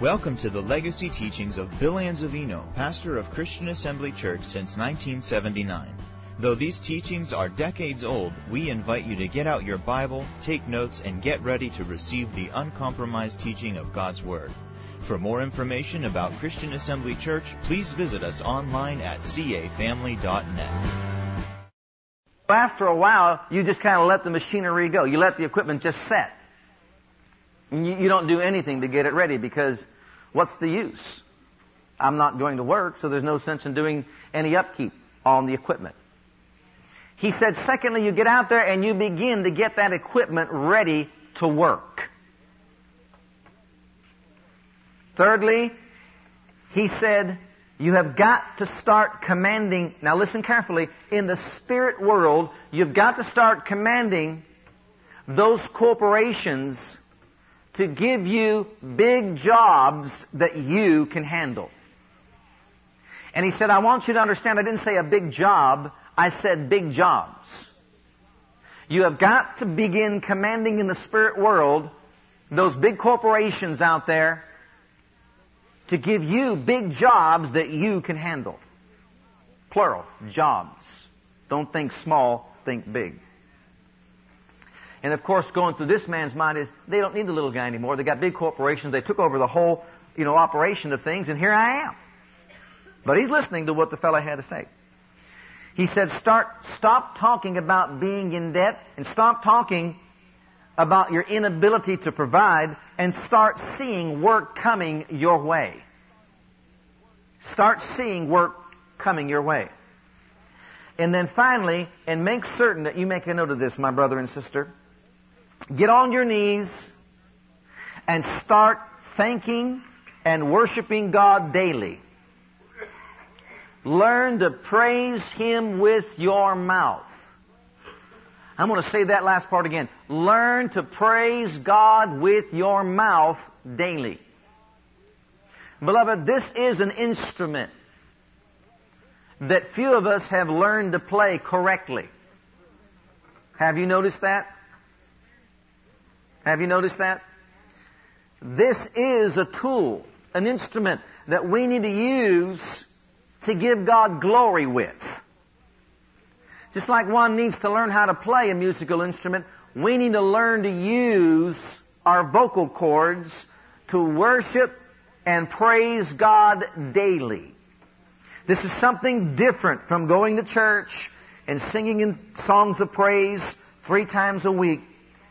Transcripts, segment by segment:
Welcome to the legacy teachings of Bill Anzavino, pastor of Christian Assembly Church since 1979. Though these teachings are decades old, we invite you to get out your Bible, take notes, and get ready to receive the uncompromised teaching of God's Word. For more information about Christian Assembly Church, please visit us online at cafamily.net. After a while, you just kind of let the machinery go. You let the equipment just set. You, you don't do anything to get it ready because what's the use? I'm not going to work, so there's no sense in doing any upkeep on the equipment. He said, secondly, you get out there and you begin to get that equipment ready to work. Thirdly, he said, you have got to start commanding, now listen carefully, in the spirit world, you've got to start commanding those corporations to give you big jobs that you can handle. And he said, I want you to understand, I didn't say a big job, I said big jobs. You have got to begin commanding in the spirit world those big corporations out there to give you big jobs that you can handle. Plural, jobs. Don't think small, think big. And of course, going through this man's mind is they don't need the little guy anymore. They got big corporations. They took over the whole, you know, operation of things, and here I am. But he's listening to what the fellow had to say. He said, start, stop talking about being in debt and stop talking about your inability to provide and start seeing work coming your way. Start seeing work coming your way. And then finally, and make certain that you make a note of this, my brother and sister. Get on your knees and start thanking and worshiping God daily. Learn to praise Him with your mouth. I'm going to say that last part again. Learn to praise God with your mouth daily. Beloved, this is an instrument that few of us have learned to play correctly. Have you noticed that? Have you noticed that? This is a tool, an instrument that we need to use to give God glory with. Just like one needs to learn how to play a musical instrument, we need to learn to use our vocal cords to worship and praise God daily. This is something different from going to church and singing in songs of praise three times a week.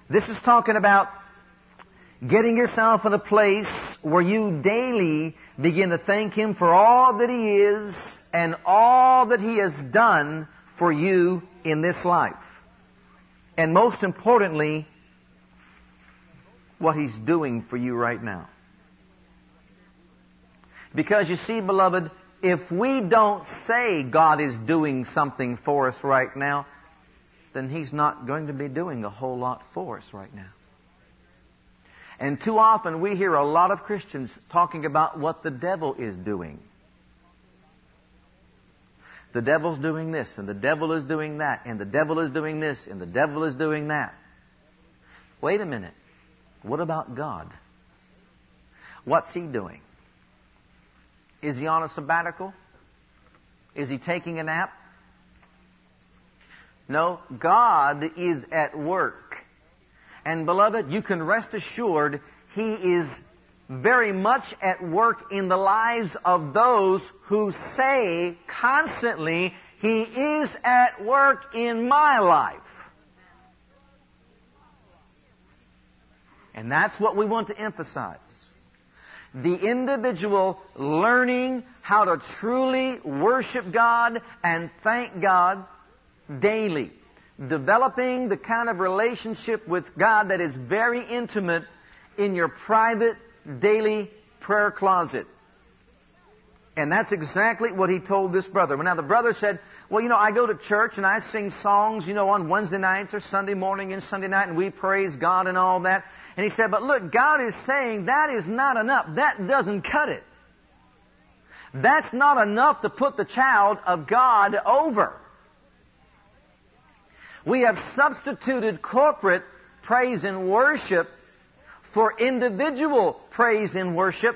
This is talking about getting yourself in a place where you daily begin to thank Him for all that He is and all that He has done for you in this life. And most importantly, what He's doing for you right now. Because you see, beloved, if we don't say God is doing something for us right now, then He's not going to be doing a whole lot for us right now. And too often we hear a lot of Christians talking about what the devil is doing the devil's doing this, and the devil is doing that, and the devil is doing this, and the devil is doing that. Wait a minute. What about God? What's he doing? Is he on a sabbatical? Is he taking a nap? No, God is at work. And beloved, you can rest assured He is very much at work in the lives of those who say constantly, He is at work in my life. And that's what we want to emphasize. The individual learning how to truly worship God and thank God daily. Developing the kind of relationship with God that is very intimate in your private daily prayer closet. And that's exactly what he told this brother. Now the brother said, well, you know, I go to church and I sing songs, you know, on Wednesday nights or Sunday morning and Sunday night and we praise God and all that. And he said, but look, God is saying that is not enough. That doesn't cut it. That's not enough to put the child of God over. We have substituted corporate praise and worship for individual praise and worship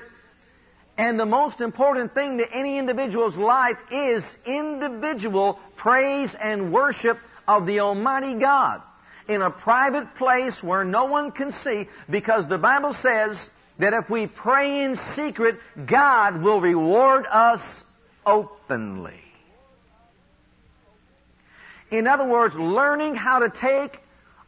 And the most important thing to any individual's life is individual praise and worship of the Almighty God in a private place where no one can see because the Bible says that if we pray in secret, God will reward us openly. In other words, learning how to take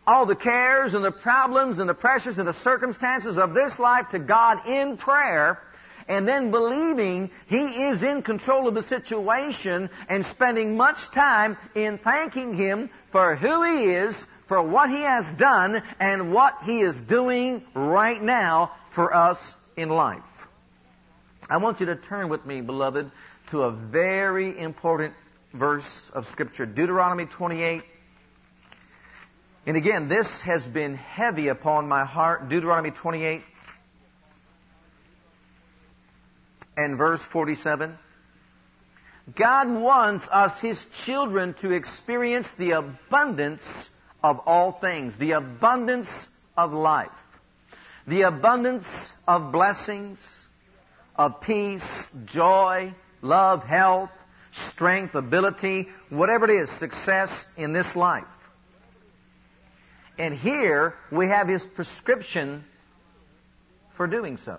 all the cares and the problems and the pressures and the circumstances of this life to God in prayer and then believing He is in control of the situation and spending much time in thanking Him for who He is, for what He has done, and what He is doing right now for us in life. I want you to turn with me, beloved, to a very important verse of Scripture, Deuteronomy 28. And again, this has been heavy upon my heart, Deuteronomy 28 and verse 47. God wants us, His children, to experience the abundance of all things, the abundance of life, the abundance of blessings, of peace, joy, love, health, strength, ability, whatever it is, success in this life. And here we have His prescription for doing so.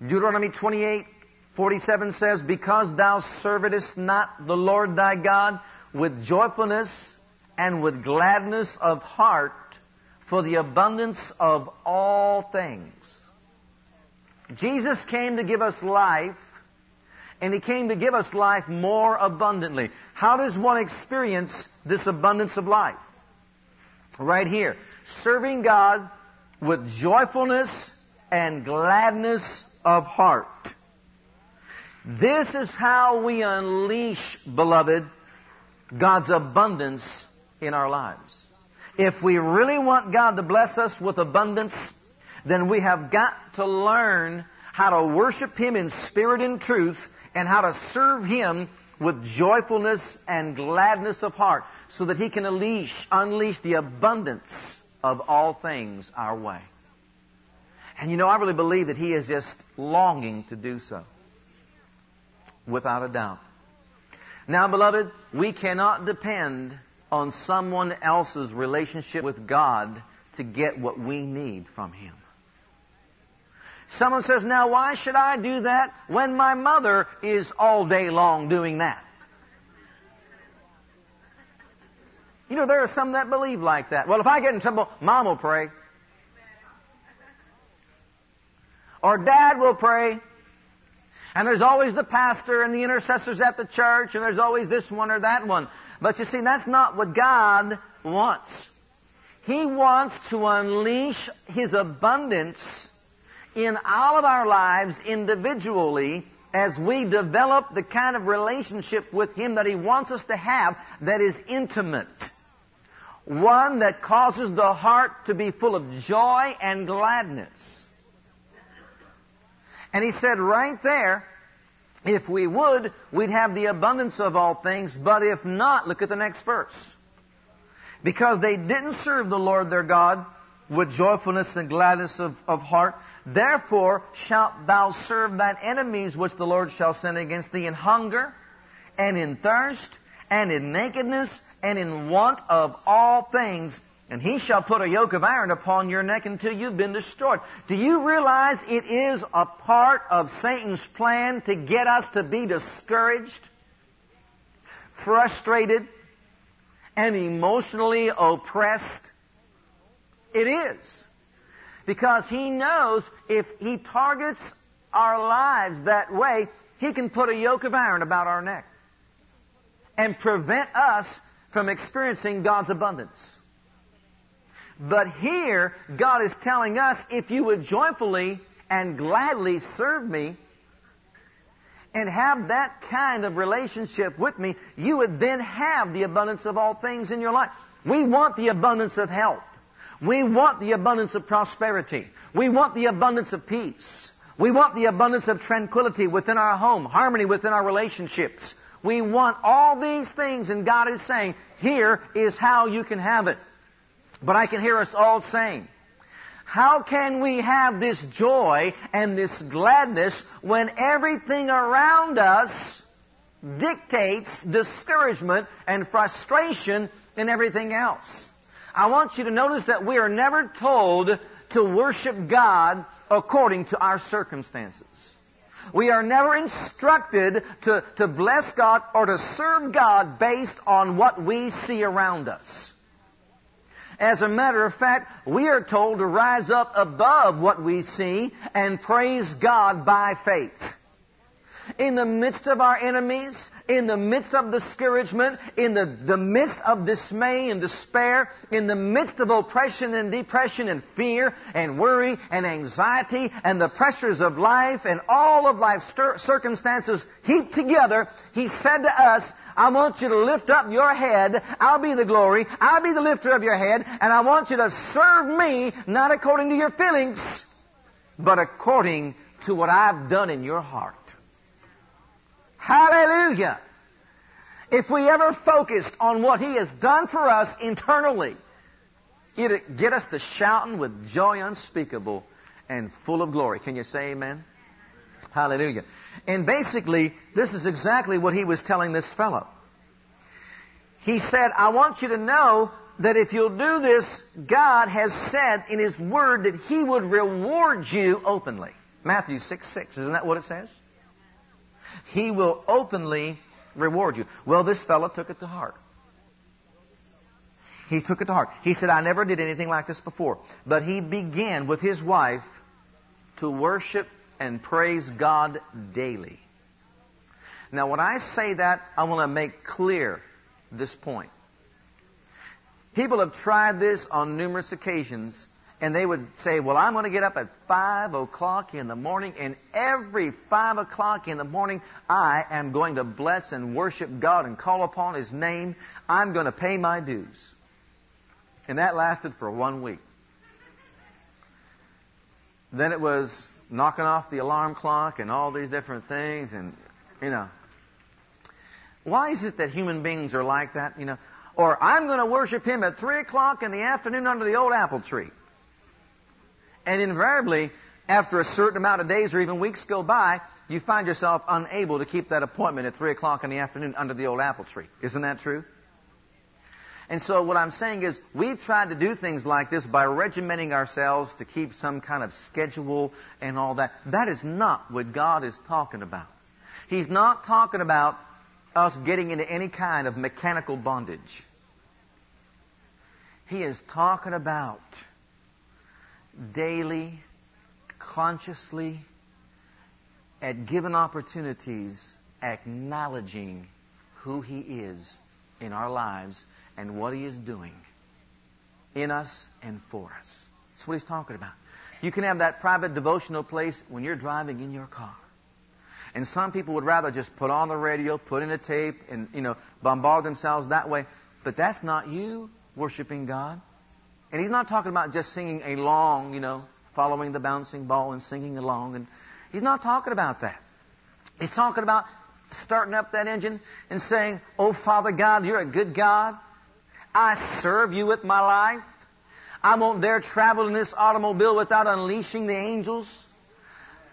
Deuteronomy 28, 47 says, Because thou servedest not the Lord thy God with joyfulness and with gladness of heart for the abundance of all things. Jesus came to give us life, and He came to give us life more abundantly. How does one experience this abundance of life? Right here. Serving God with joyfulness and gladness of heart. This is how we unleash, beloved, God's abundance in our lives. If we really want God to bless us with abundance, then we have got to learn how to worship Him in spirit and truth and how to serve Him with joyfulness and gladness of heart so that He can unleash, unleash the abundance of all things our way. And you know, I really believe that He is just longing to do so. Without a doubt. Now, beloved, we cannot depend on someone else's relationship with God to get what we need from Him. Someone says, now why should I do that when my mother is all day long doing that? You know, there are some that believe like that. Well, if I get in trouble, mom will pray. Or dad will pray. And there's always the pastor and the intercessors at the church, and there's always this one or that one. But you see, that's not what God wants. He wants to unleash His abundance in all of our lives individually as we develop the kind of relationship with Him that He wants us to have that is intimate. One that causes the heart to be full of joy and gladness. And he said right there, if we would, we'd have the abundance of all things, but if not, look at the next verse. Because they didn't serve the Lord their God with joyfulness and gladness of, of heart, therefore shalt thou serve thine enemies which the Lord shall send against thee in hunger, and in thirst, and in nakedness, and in want of all things, and he shall put a yoke of iron upon your neck until you've been destroyed. Do you realize it is a part of Satan's plan to get us to be discouraged, frustrated, and emotionally oppressed? It is. Because he knows if he targets our lives that way, he can put a yoke of iron about our neck and prevent us from experiencing God's abundance. But here, God is telling us, if you would joyfully and gladly serve me and have that kind of relationship with me, you would then have the abundance of all things in your life. We want the abundance of health. We want the abundance of prosperity. We want the abundance of peace. We want the abundance of tranquility within our home, harmony within our relationships. We want all these things, and God is saying, here is how you can have it. But I can hear us all saying, How can we have this joy and this gladness when everything around us dictates discouragement and frustration and everything else? I want you to notice that we are never told to worship God according to our circumstances. We are never instructed to, to bless God or to serve God based on what we see around us. As a matter of fact, we are told to rise up above what we see and praise God by faith. In the midst of our enemies, in the midst of discouragement, in the, the midst of dismay and despair, in the midst of oppression and depression and fear and worry and anxiety and the pressures of life and all of life's circumstances heaped together, He said to us, I want you to lift up your head. I'll be the glory. I'll be the lifter of your head. And I want you to serve me, not according to your feelings, but according to what I've done in your heart. Hallelujah. If we ever focused on what He has done for us internally, it'd get us to shouting with joy unspeakable and full of glory. Can you say amen? Hallelujah. And basically, this is exactly what he was telling this fellow. He said, I want you to know that if you'll do this, God has said in His Word that He would reward you openly. Matthew 6 6. Isn't that what it says? He will openly reward you. Well, this fellow took it to heart. He took it to heart. He said, I never did anything like this before. But he began with his wife to worship and praise God daily. Now, when I say that, I want to make clear this point. People have tried this on numerous occasions, and they would say, Well, I'm going to get up at 5 o'clock in the morning, and every 5 o'clock in the morning, I am going to bless and worship God and call upon His name. I'm going to pay my dues. And that lasted for one week. Then it was knocking off the alarm clock and all these different things and, you know. Why is it that human beings are like that, you know? Or I'm going to worship Him at 3 o'clock in the afternoon under the old apple tree. And invariably, after a certain amount of days or even weeks go by, you find yourself unable to keep that appointment at 3 o'clock in the afternoon under the old apple tree. Isn't that true? And so what I'm saying is we've tried to do things like this by regimenting ourselves to keep some kind of schedule and all that. That is not what God is talking about. He's not talking about us getting into any kind of mechanical bondage. He is talking about daily, consciously, at given opportunities, acknowledging who He is in our lives and what He is doing in us and for us. That's what He's talking about. You can have that private devotional place when you're driving in your car. And some people would rather just put on the radio, put in a tape, and, you know, bombard themselves that way. But that's not you worshiping God. And he's not talking about just singing along, you know, following the bouncing ball and singing along. And he's not talking about that. He's talking about starting up that engine and saying, Oh, Father God, you're a good God. I serve you with my life. I won't dare travel in this automobile without unleashing the angels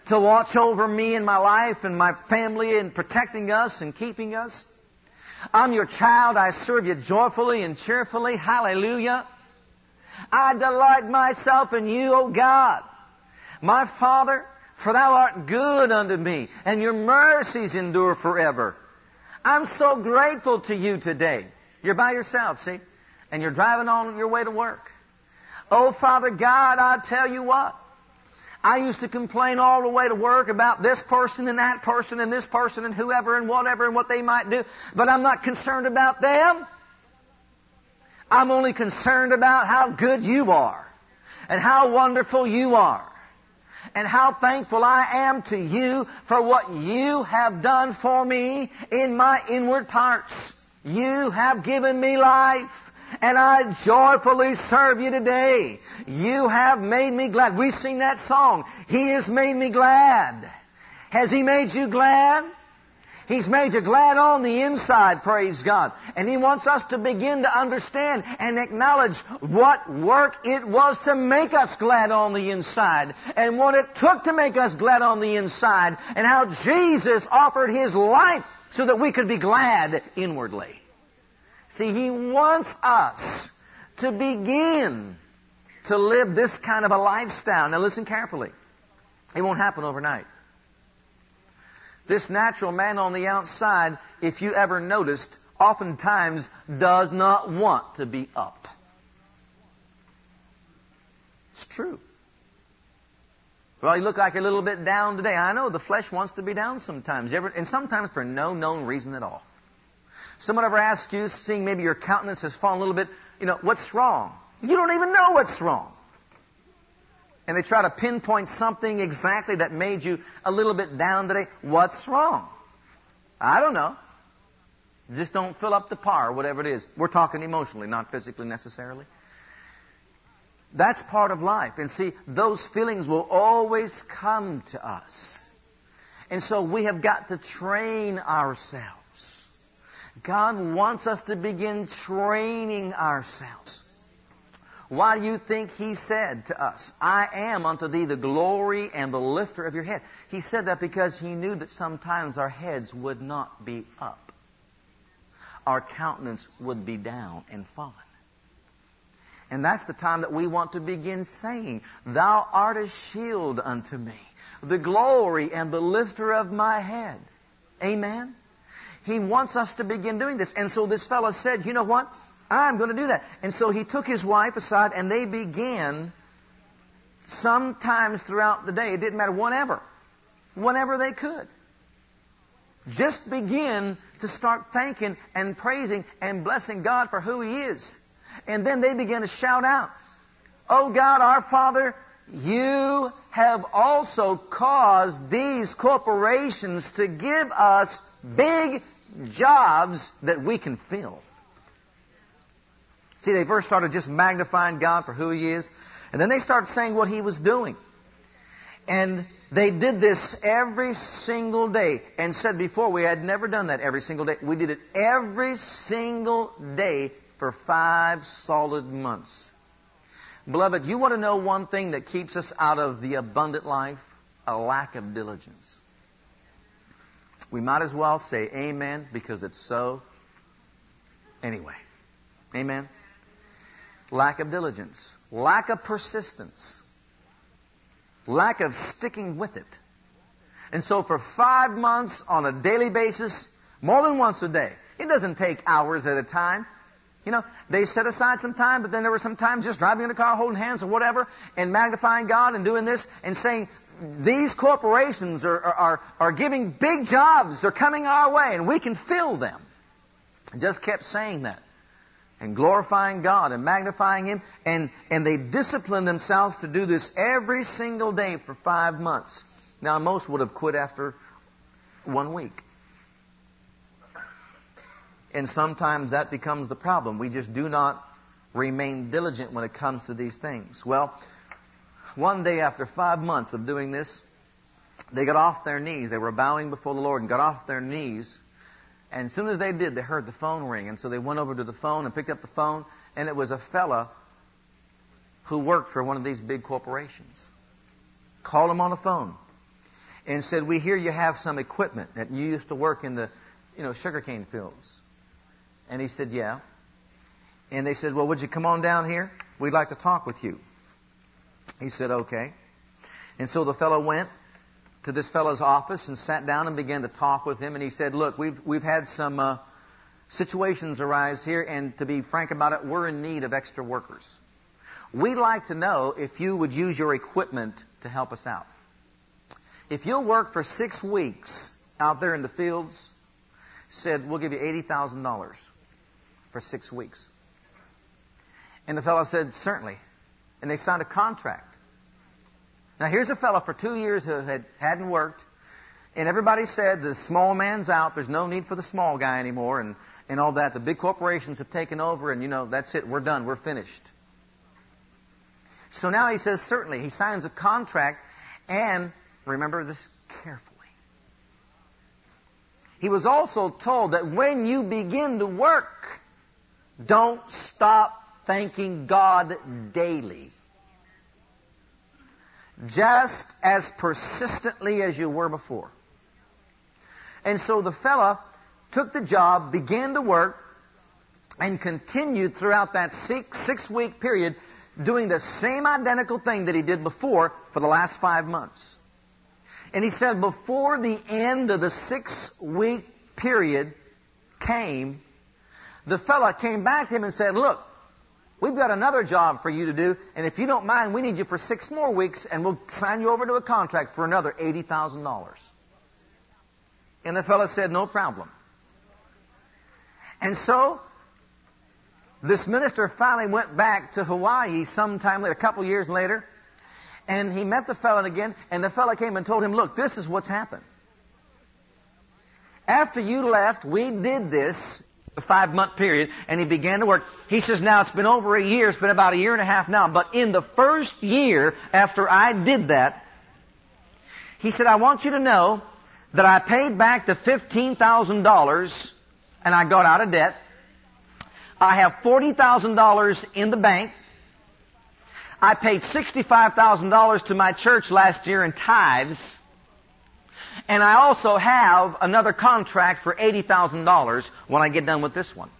to watch over me and my life and my family and protecting us and keeping us. I'm your child. I serve you joyfully and cheerfully. Hallelujah. I delight myself in you, O God. My Father, for thou art good unto me, and your mercies endure forever. I'm so grateful to you today. You're by yourself, see? And you're driving on your way to work. Oh, Father God, I tell you what. I used to complain all the way to work about this person and that person and this person and whoever and whatever and what they might do, but I'm not concerned about them. I'm only concerned about how good you are and how wonderful you are and how thankful I am to you for what you have done for me in my inward parts. You have given me life. And I joyfully serve you today. You have made me glad. We sing that song. He has made me glad. Has He made you glad? He's made you glad on the inside, praise God. And He wants us to begin to understand and acknowledge what work it was to make us glad on the inside and what it took to make us glad on the inside and how Jesus offered His life so that we could be glad inwardly. See, He wants us to begin to live this kind of a lifestyle. Now listen carefully. It won't happen overnight. This natural man on the outside, if you ever noticed, oftentimes does not want to be up. It's true. Well, you look like a little bit down today. I know the flesh wants to be down sometimes, and sometimes for no known reason at all. Someone ever asks you, seeing maybe your countenance has fallen a little bit, you know, what's wrong? You don't even know what's wrong. And they try to pinpoint something exactly that made you a little bit down today. What's wrong? I don't know. Just don't fill up the par, whatever it is. We're talking emotionally, not physically necessarily. That's part of life. And see, those feelings will always come to us. And so we have got to train ourselves. God wants us to begin training ourselves. Why do you think he said to us, I am unto thee the glory and the lifter of your head? He said that because he knew that sometimes our heads would not be up. Our countenance would be down and fallen. And that's the time that we want to begin saying, Thou art a shield unto me, the glory and the lifter of my head. Amen? He wants us to begin doing this. And so this fellow said, You know what? I'm going to do that. And so he took his wife aside and they began sometimes throughout the day. It didn't matter, whenever. Whenever they could. Just begin to start thanking and praising and blessing God for who He is. And then they began to shout out, Oh God, our Father, you have also caused these corporations to give us big jobs that we can fill. See, they first started just magnifying God for who He is, and then they started saying what He was doing. And they did this every single day and said before we had never done that every single day. We did it every single day for five solid months. Beloved, you want to know one thing that keeps us out of the abundant life? A lack of diligence. We might as well say amen because it's so anyway. Amen. Lack of diligence. Lack of persistence. Lack of sticking with it. And so for five months on a daily basis, more than once a day, it doesn't take hours at a time. You know, they set aside some time, but then there were some times just driving in a car, holding hands or whatever, and magnifying God and doing this and saying, these corporations are, are, are giving big jobs. They're coming our way, and we can fill them. Just kept saying that and glorifying God and magnifying Him. And, and they disciplined themselves to do this every single day for five months. Now, most would have quit after one week. And sometimes that becomes the problem. We just do not remain diligent when it comes to these things. Well, one day after five months of doing this, they got off their knees. They were bowing before the Lord and got off their knees and as soon as they did, they heard the phone ring. And so they went over to the phone and picked up the phone. And it was a fella who worked for one of these big corporations. Called him on the phone and said, We hear you have some equipment that you used to work in the, you know, sugarcane fields. And he said, Yeah. And they said, Well, would you come on down here? We'd like to talk with you. He said, Okay. And so the fellow went to this fellow's office and sat down and began to talk with him. And he said, Look, we've, we've had some uh, situations arise here, and to be frank about it, we're in need of extra workers. We'd like to know if you would use your equipment to help us out. If you'll work for six weeks out there in the fields, said, We'll give you $80,000 for six weeks. And the fellow said, Certainly. And they signed a contract. Now here's a fellow for two years who had, hadn't worked, and everybody said the small man's out. There's no need for the small guy anymore, and and all that. The big corporations have taken over, and you know that's it. We're done. We're finished. So now he says certainly he signs a contract, and remember this carefully. he was also told that when you begin to work, don't stop thanking God daily. Just as persistently as you were before. And so the fella took the job, began to work, and continued throughout that six, six week period doing the same identical thing that he did before for the last five months. And he said before the end of the six week period came, the fella came back to him and said, look, we've got another job for you to do, and if you don't mind, we need you for six more weeks, and we'll sign you over to a contract for another $80,000. And the fellow said, no problem. And so, this minister finally went back to Hawaii sometime later, a couple years later, and he met the fellow again, and the fellow came and told him, look, this is what's happened. After you left, we did this, a five month period, and he began to work. He says, now it's been over a year, it's been about a year and a half now, but in the first year after I did that, he said, I want you to know that I paid back the $15,000 and I got out of debt. I have $40,000 in the bank. I paid $65,000 to my church last year in tithes. And I also have another contract for $80,000 when I get done with this one.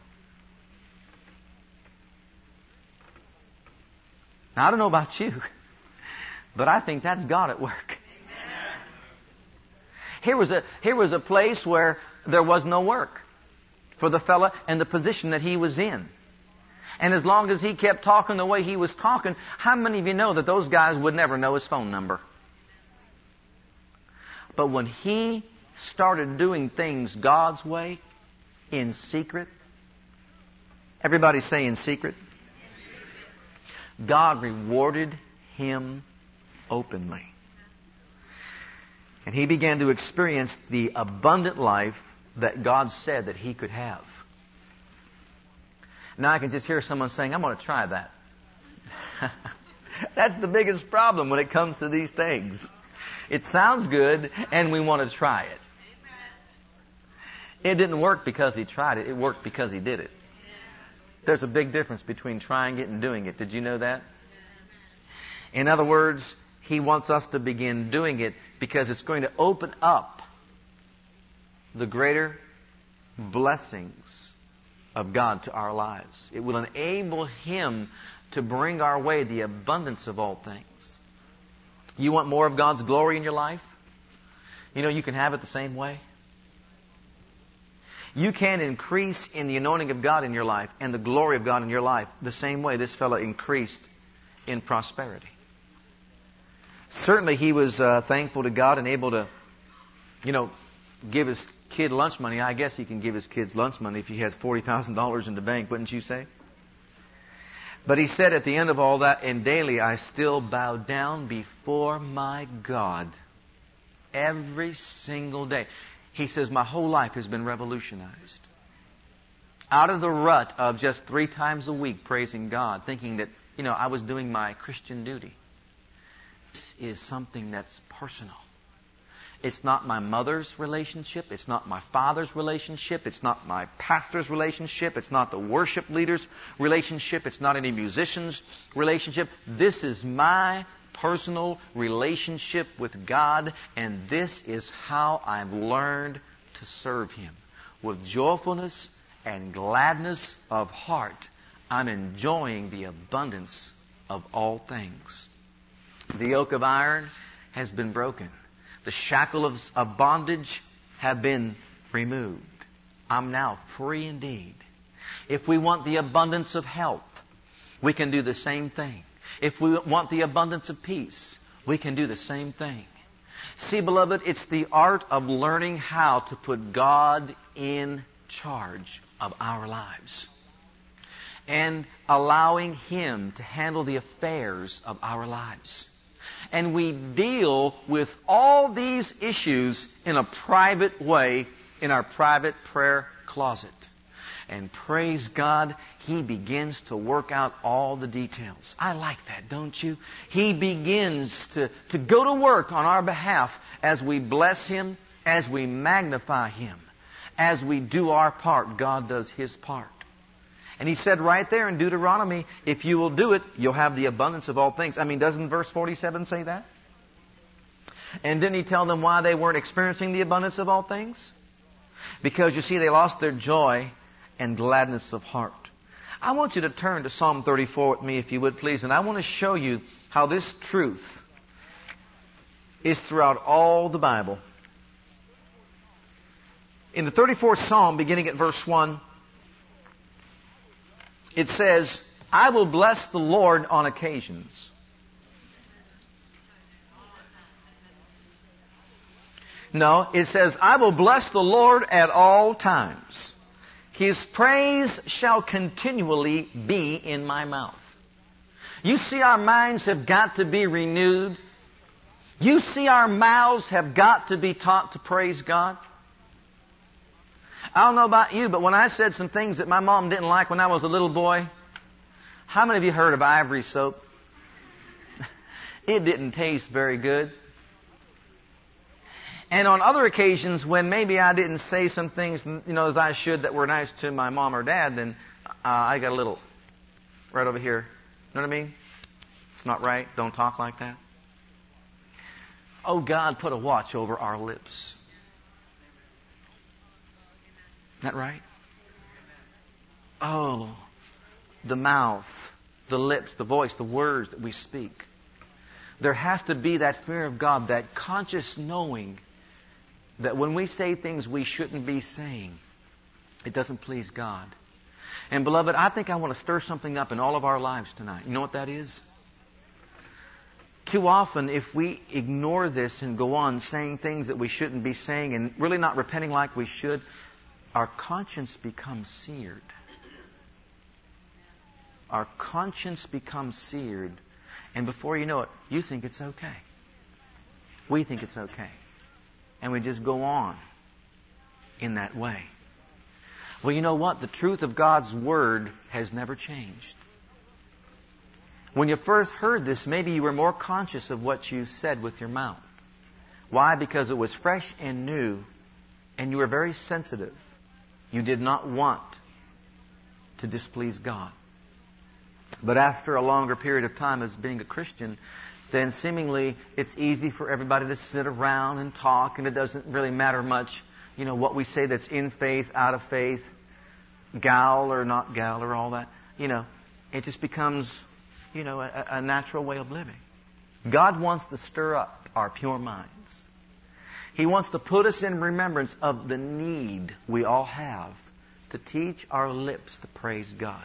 Now, I don't know about you, but I think that's God at work. Here was a, here was a place where there was no work for the fella and the position that he was in. And as long as he kept talking the way he was talking, how many of you know that those guys would never know his phone number? But when he started doing things God's way, in secret, everybody say in secret, God rewarded him openly. And he began to experience the abundant life that God said that he could have. Now I can just hear someone saying, I'm going to try that. That's the biggest problem when it comes to these things. It sounds good and we want to try it. It didn't work because he tried it. It worked because he did it. There's a big difference between trying it and doing it. Did you know that? In other words, he wants us to begin doing it because it's going to open up the greater blessings of God to our lives. It will enable Him to bring our way the abundance of all things. You want more of God's glory in your life? You know, you can have it the same way. You can increase in the anointing of God in your life and the glory of God in your life the same way this fellow increased in prosperity. Certainly, he was uh, thankful to God and able to, you know, give his kid lunch money. I guess he can give his kids lunch money if he has $40,000 in the bank, wouldn't you say? But he said at the end of all that, and daily I still bow down before my God every single day. He says, my whole life has been revolutionized. Out of the rut of just three times a week praising God, thinking that, you know, I was doing my Christian duty. This is something that's personal. It's not my mother's relationship. It's not my father's relationship. It's not my pastor's relationship. It's not the worship leader's relationship. It's not any musician's relationship. This is my personal relationship with God, and this is how I've learned to serve Him. With joyfulness and gladness of heart, I'm enjoying the abundance of all things. The yoke of iron has been broken. The shackle of, of bondage have been removed. I'm now free indeed. If we want the abundance of health, we can do the same thing. If we want the abundance of peace, we can do the same thing. See, beloved, it's the art of learning how to put God in charge of our lives and allowing Him to handle the affairs of our lives. And we deal with all these issues in a private way in our private prayer closet. And praise God, He begins to work out all the details. I like that, don't you? He begins to, to go to work on our behalf as we bless Him, as we magnify Him. as we do our part, God does His part. And He said right there in Deuteronomy, if you will do it, you'll have the abundance of all things. I mean, doesn't verse 47 say that? And didn't He tell them why they weren't experiencing the abundance of all things? Because you see, they lost their joy and gladness of heart. I want you to turn to Psalm 34 with me, if you would please, and I want to show you how this truth is throughout all the Bible. In the 34th Psalm, beginning at verse 1, it says, I will bless the Lord on occasions. No, it says, I will bless the Lord at all times. His praise shall continually be in my mouth. You see, our minds have got to be renewed. You see, our mouths have got to be taught to praise God. I don't know about you, but when I said some things that my mom didn't like when I was a little boy, how many of you heard of ivory soap? it didn't taste very good. And on other occasions, when maybe I didn't say some things, you know, as I should that were nice to my mom or dad, then uh, I got a little right over here. You know what I mean? It's not right. Don't talk like that. Oh, God, put a watch over our lips. Isn't that right? Oh, the mouth, the lips, the voice, the words that we speak. There has to be that fear of God, that conscious knowing that when we say things we shouldn't be saying, it doesn't please God. And beloved, I think I want to stir something up in all of our lives tonight. You know what that is? Too often, if we ignore this and go on saying things that we shouldn't be saying and really not repenting like we should, our conscience becomes seared. Our conscience becomes seared. And before you know it, you think it's okay. We think it's okay. And we just go on in that way. Well, you know what? The truth of God's Word has never changed. When you first heard this, maybe you were more conscious of what you said with your mouth. Why? Because it was fresh and new, and you were very sensitive. You did not want to displease God. But after a longer period of time as being a Christian, then seemingly it's easy for everybody to sit around and talk, and it doesn't really matter much, you know, what we say that's in faith, out of faith, gal or not gal or all that. You know, it just becomes, you know, a, a natural way of living. God wants to stir up our pure minds. He wants to put us in remembrance of the need we all have to teach our lips to praise God.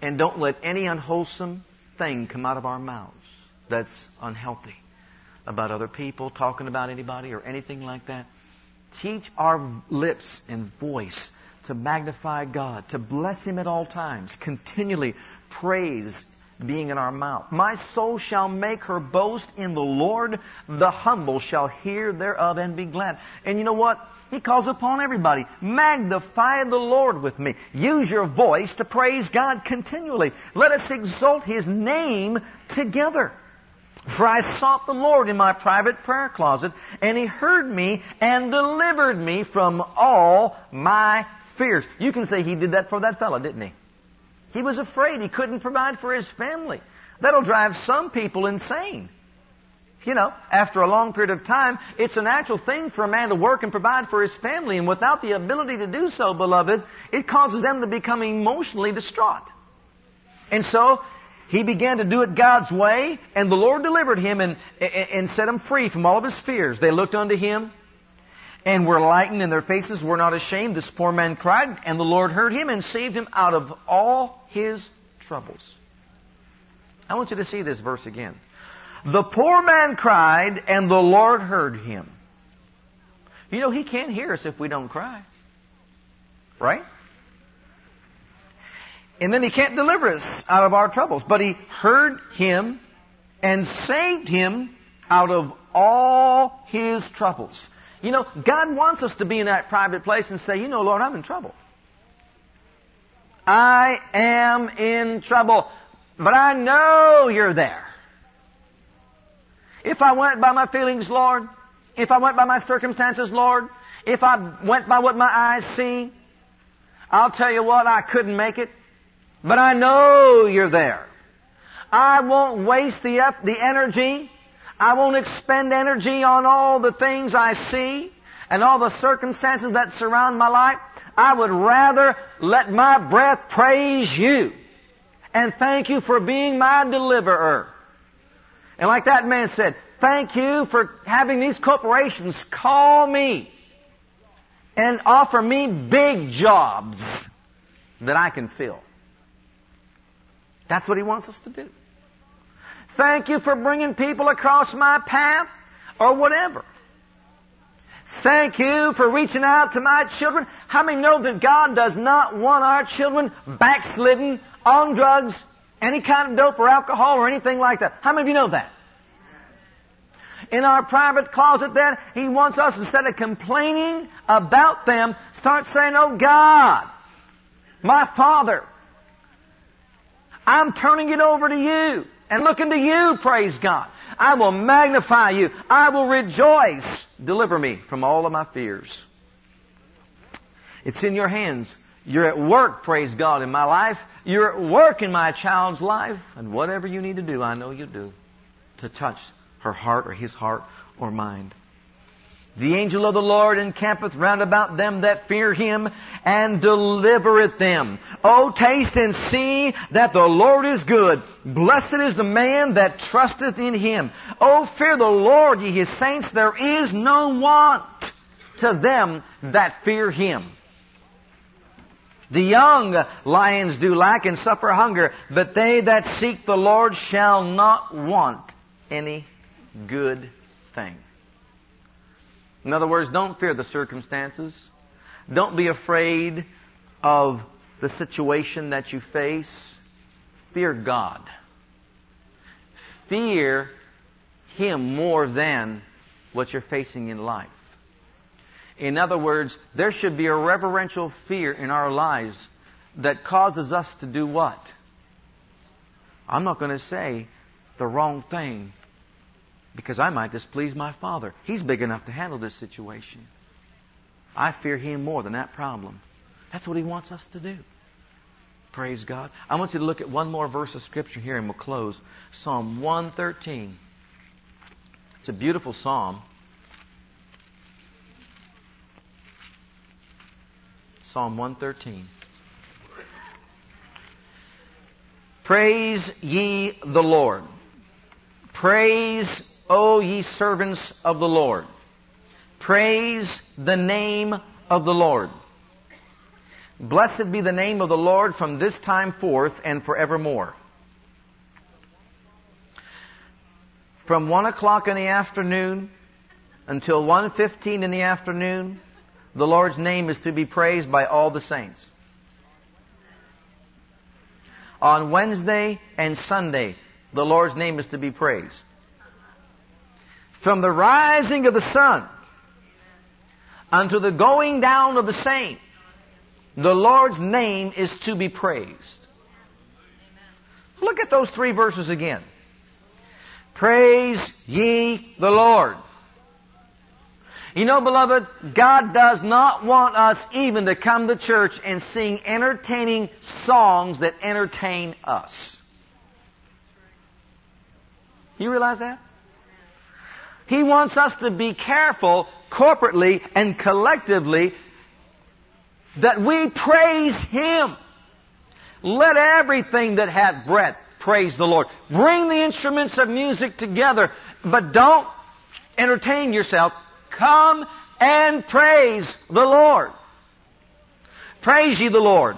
And don't let any unwholesome thing come out of our mouths that's unhealthy about other people, talking about anybody, or anything like that. Teach our lips and voice to magnify God, to bless Him at all times, continually praise being in our mouth. My soul shall make her boast in the Lord. The humble shall hear thereof and be glad. And you know what? He calls upon everybody. Magnify the Lord with me. Use your voice to praise God continually. Let us exalt His name together. For I sought the Lord in my private prayer closet, and He heard me and delivered me from all my fears. You can say He did that for that fellow, didn't He? He was afraid He couldn't provide for His family. That'll drive some people insane. You know, after a long period of time, it's a natural thing for a man to work and provide for his family, and without the ability to do so, beloved, it causes them to become emotionally distraught. And so, he began to do it God's way, and the Lord delivered him and, and set him free from all of his fears. They looked unto him and were lightened, and their faces were not ashamed. This poor man cried, and the Lord heard him and saved him out of all his troubles. I want you to see this verse again. The poor man cried, and the Lord heard him. You know, he can't hear us if we don't cry. Right? And then he can't deliver us out of our troubles. But he heard him and saved him out of all his troubles. You know, God wants us to be in that private place and say, you know, Lord, I'm in trouble. I am in trouble. But I know you're there. If I went by my feelings, Lord, if I went by my circumstances, Lord, If I went by what my eyes see, I'll tell you what, I couldn't make it. But I know you're there. I won't waste the, the energy. I won't expend energy on all the things I see and all the circumstances that surround my life. I would rather let my breath praise you and thank you for being my deliverer. And like that man said, thank you for having these corporations call me and offer me big jobs that I can fill. That's what he wants us to do. Thank you for bringing people across my path or whatever. Thank you for reaching out to my children. How many know that God does not want our children backslidden, on drugs, any kind of dope or alcohol or anything like that? How many of you know that? In our private closet then, He wants us, instead of complaining about them, start saying, Oh God, my Father, I'm turning it over to you and looking to you, praise God. I will magnify you. I will rejoice. Deliver me from all of my fears. It's in your hands. You're at work, praise God, in my life. You're at work in my child's life. And whatever you need to do, I know you do to touch her heart or his heart or mind. The angel of the Lord encampeth round about them that fear him and delivereth them. O taste and see that the Lord is good. Blessed is the man that trusteth in him. O fear the Lord, ye his saints. There is no want to them that fear him. The young lions do lack and suffer hunger, but they that seek the Lord shall not want any good thing. In other words, don't fear the circumstances. Don't be afraid of the situation that you face. Fear God. Fear Him more than what you're facing in life. In other words, there should be a reverential fear in our lives that causes us to do what? I'm not going to say the wrong thing because I might displease my Father. He's big enough to handle this situation. I fear Him more than that problem. That's what He wants us to do. Praise God. I want you to look at one more verse of Scripture here and we'll close. Psalm 113. It's a beautiful psalm. Psalm 113. Praise ye the Lord. Praise O ye servants of the Lord. Praise the name of the Lord. Blessed be the name of the Lord from this time forth and forevermore. From one o'clock in the afternoon until 1.15 in the afternoon, the Lord's name is to be praised by all the saints. On Wednesday and Sunday, the Lord's name is to be praised. From the rising of the sun unto the going down of the same, the Lord's name is to be praised. Look at those three verses again. Praise ye the Lord. You know, beloved, God does not want us even to come to church and sing entertaining songs that entertain us. You realize that? He wants us to be careful corporately and collectively that we praise Him. Let everything that hath breath praise the Lord. Bring the instruments of music together, but don't entertain yourself. Come and praise the Lord. Praise ye the Lord.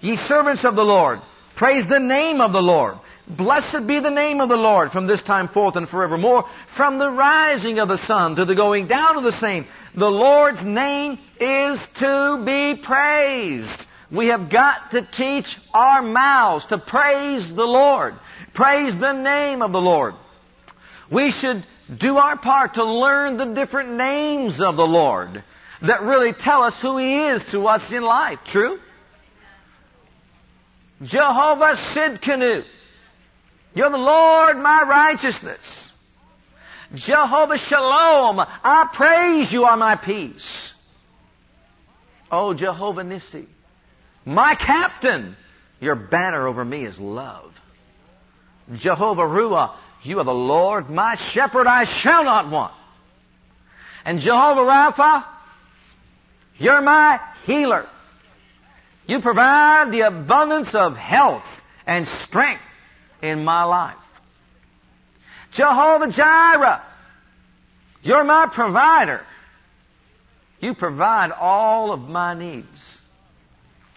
Ye servants of the Lord. Praise the name of the Lord. Blessed be the name of the Lord from this time forth and forevermore, from the rising of the sun to the going down of the same. The Lord's name is to be praised. We have got to teach our mouths to praise the Lord. Praise the name of the Lord. We should do our part to learn the different names of the Lord that really tell us who He is to us in life. True? Jehovah Tsidkenu. You're the Lord my righteousness. Jehovah Shalom, I praise you are my peace. Oh, Jehovah Nissi, my captain, your banner over me is love. Jehovah Ruah, you are the Lord, my shepherd, I shall not want. And Jehovah Rapha, you're my healer. You provide the abundance of health and strength in my life. Jehovah Jireh, you're my provider. You provide all of my needs.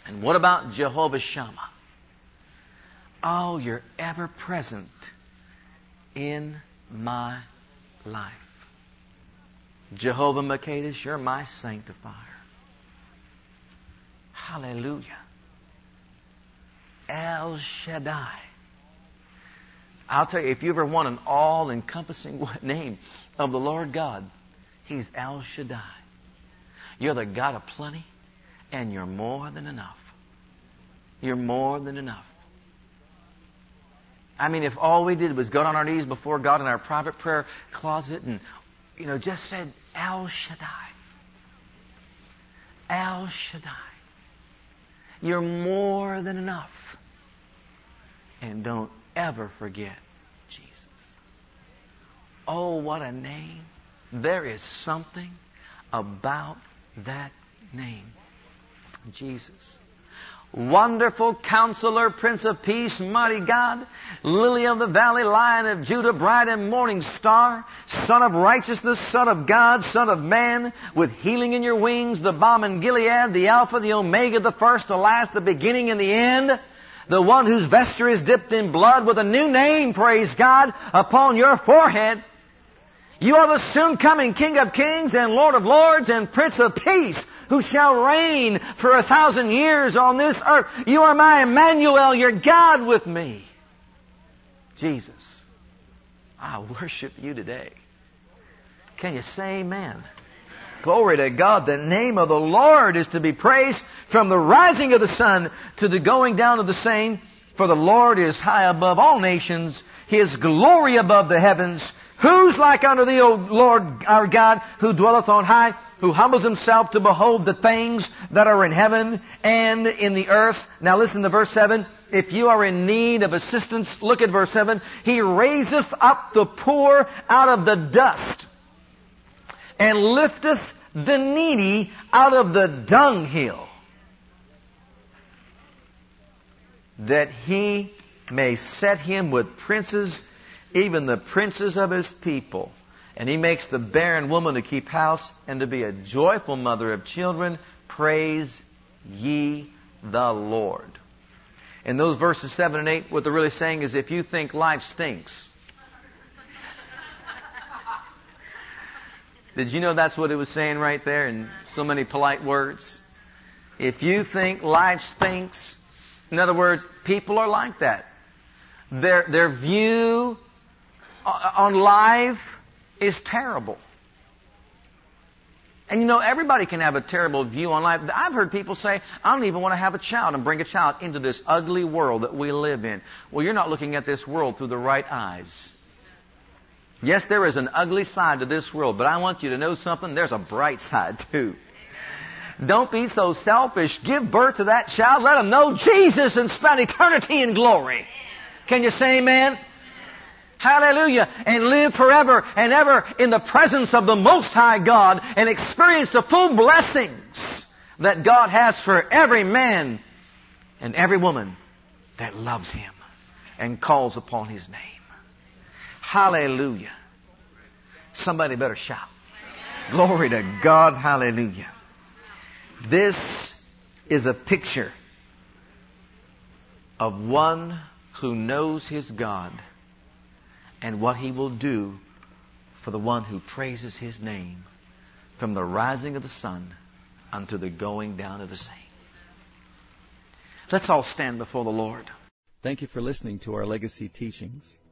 And what about Jehovah Shammah? Oh, you're ever present in my life. Jehovah Makedesh, you're my sanctifier. Hallelujah. El Shaddai. I'll tell you, if you ever want an all encompassing name of the Lord God, He's El Shaddai. You're the God of plenty, and you're more than enough. You're more than enough. I mean, if all we did was go on our knees before God in our private prayer closet and, you know, just said, El Shaddai. El Shaddai. You're more than enough. And don't ever forget Jesus. Oh, what a name. There is something about that name. Jesus. Wonderful Counselor, Prince of Peace, Mighty God, Lily of the Valley, Lion of Judah, Bright and Morning Star, Sun of Righteousness, Son of God, Son of Man, with healing in your wings, the balm in Gilead, the Alpha, the Omega, the first, the last, the beginning and the end, the one whose vesture is dipped in blood with a new name, praise God, upon your forehead. You are the soon coming King of Kings and Lord of Lords and Prince of Peace who shall reign for a thousand years on this earth. You are my Emmanuel, your God with me. Jesus, I worship you today. Can you say amen? Glory to God. The name of the Lord is to be praised from the rising of the sun to the going down of the same. For the Lord is high above all nations, His glory above the heavens. Who's like unto thee, O Lord our God, who dwelleth on high? who humbles himself to behold the things that are in heaven and in the earth. Now listen to verse 7. If you are in need of assistance, look at verse 7. He raiseth up the poor out of the dust and lifteth the needy out of the dunghill that he may set him with princes, even the princes of his people. And he makes the barren woman to keep house and to be a joyful mother of children. Praise ye the Lord. In those verses 7 and 8, what they're really saying is if you think life stinks, Did you know that's what it was saying right there in so many polite words? If you think life stinks, in other words, people are like that. Their, their view on life is terrible. And you know, everybody can have a terrible view on life. I've heard people say, I don't even want to have a child and bring a child into this ugly world that we live in. Well, you're not looking at this world through the right eyes. Yes, there is an ugly side to this world, but I want you to know something. There's a bright side too. Don't be so selfish. Give birth to that child. Let them know Jesus and spend eternity in glory. Can you say amen? Hallelujah. And live forever and ever in the presence of the Most High God and experience the full blessings that God has for every man and every woman that loves Him and calls upon His name. Hallelujah. Somebody better shout. Glory to God. Hallelujah. This is a picture of one who knows his God and what he will do for the one who praises his name from the rising of the sun unto the going down of the same. Let's all stand before the Lord. Thank you for listening to our legacy teachings.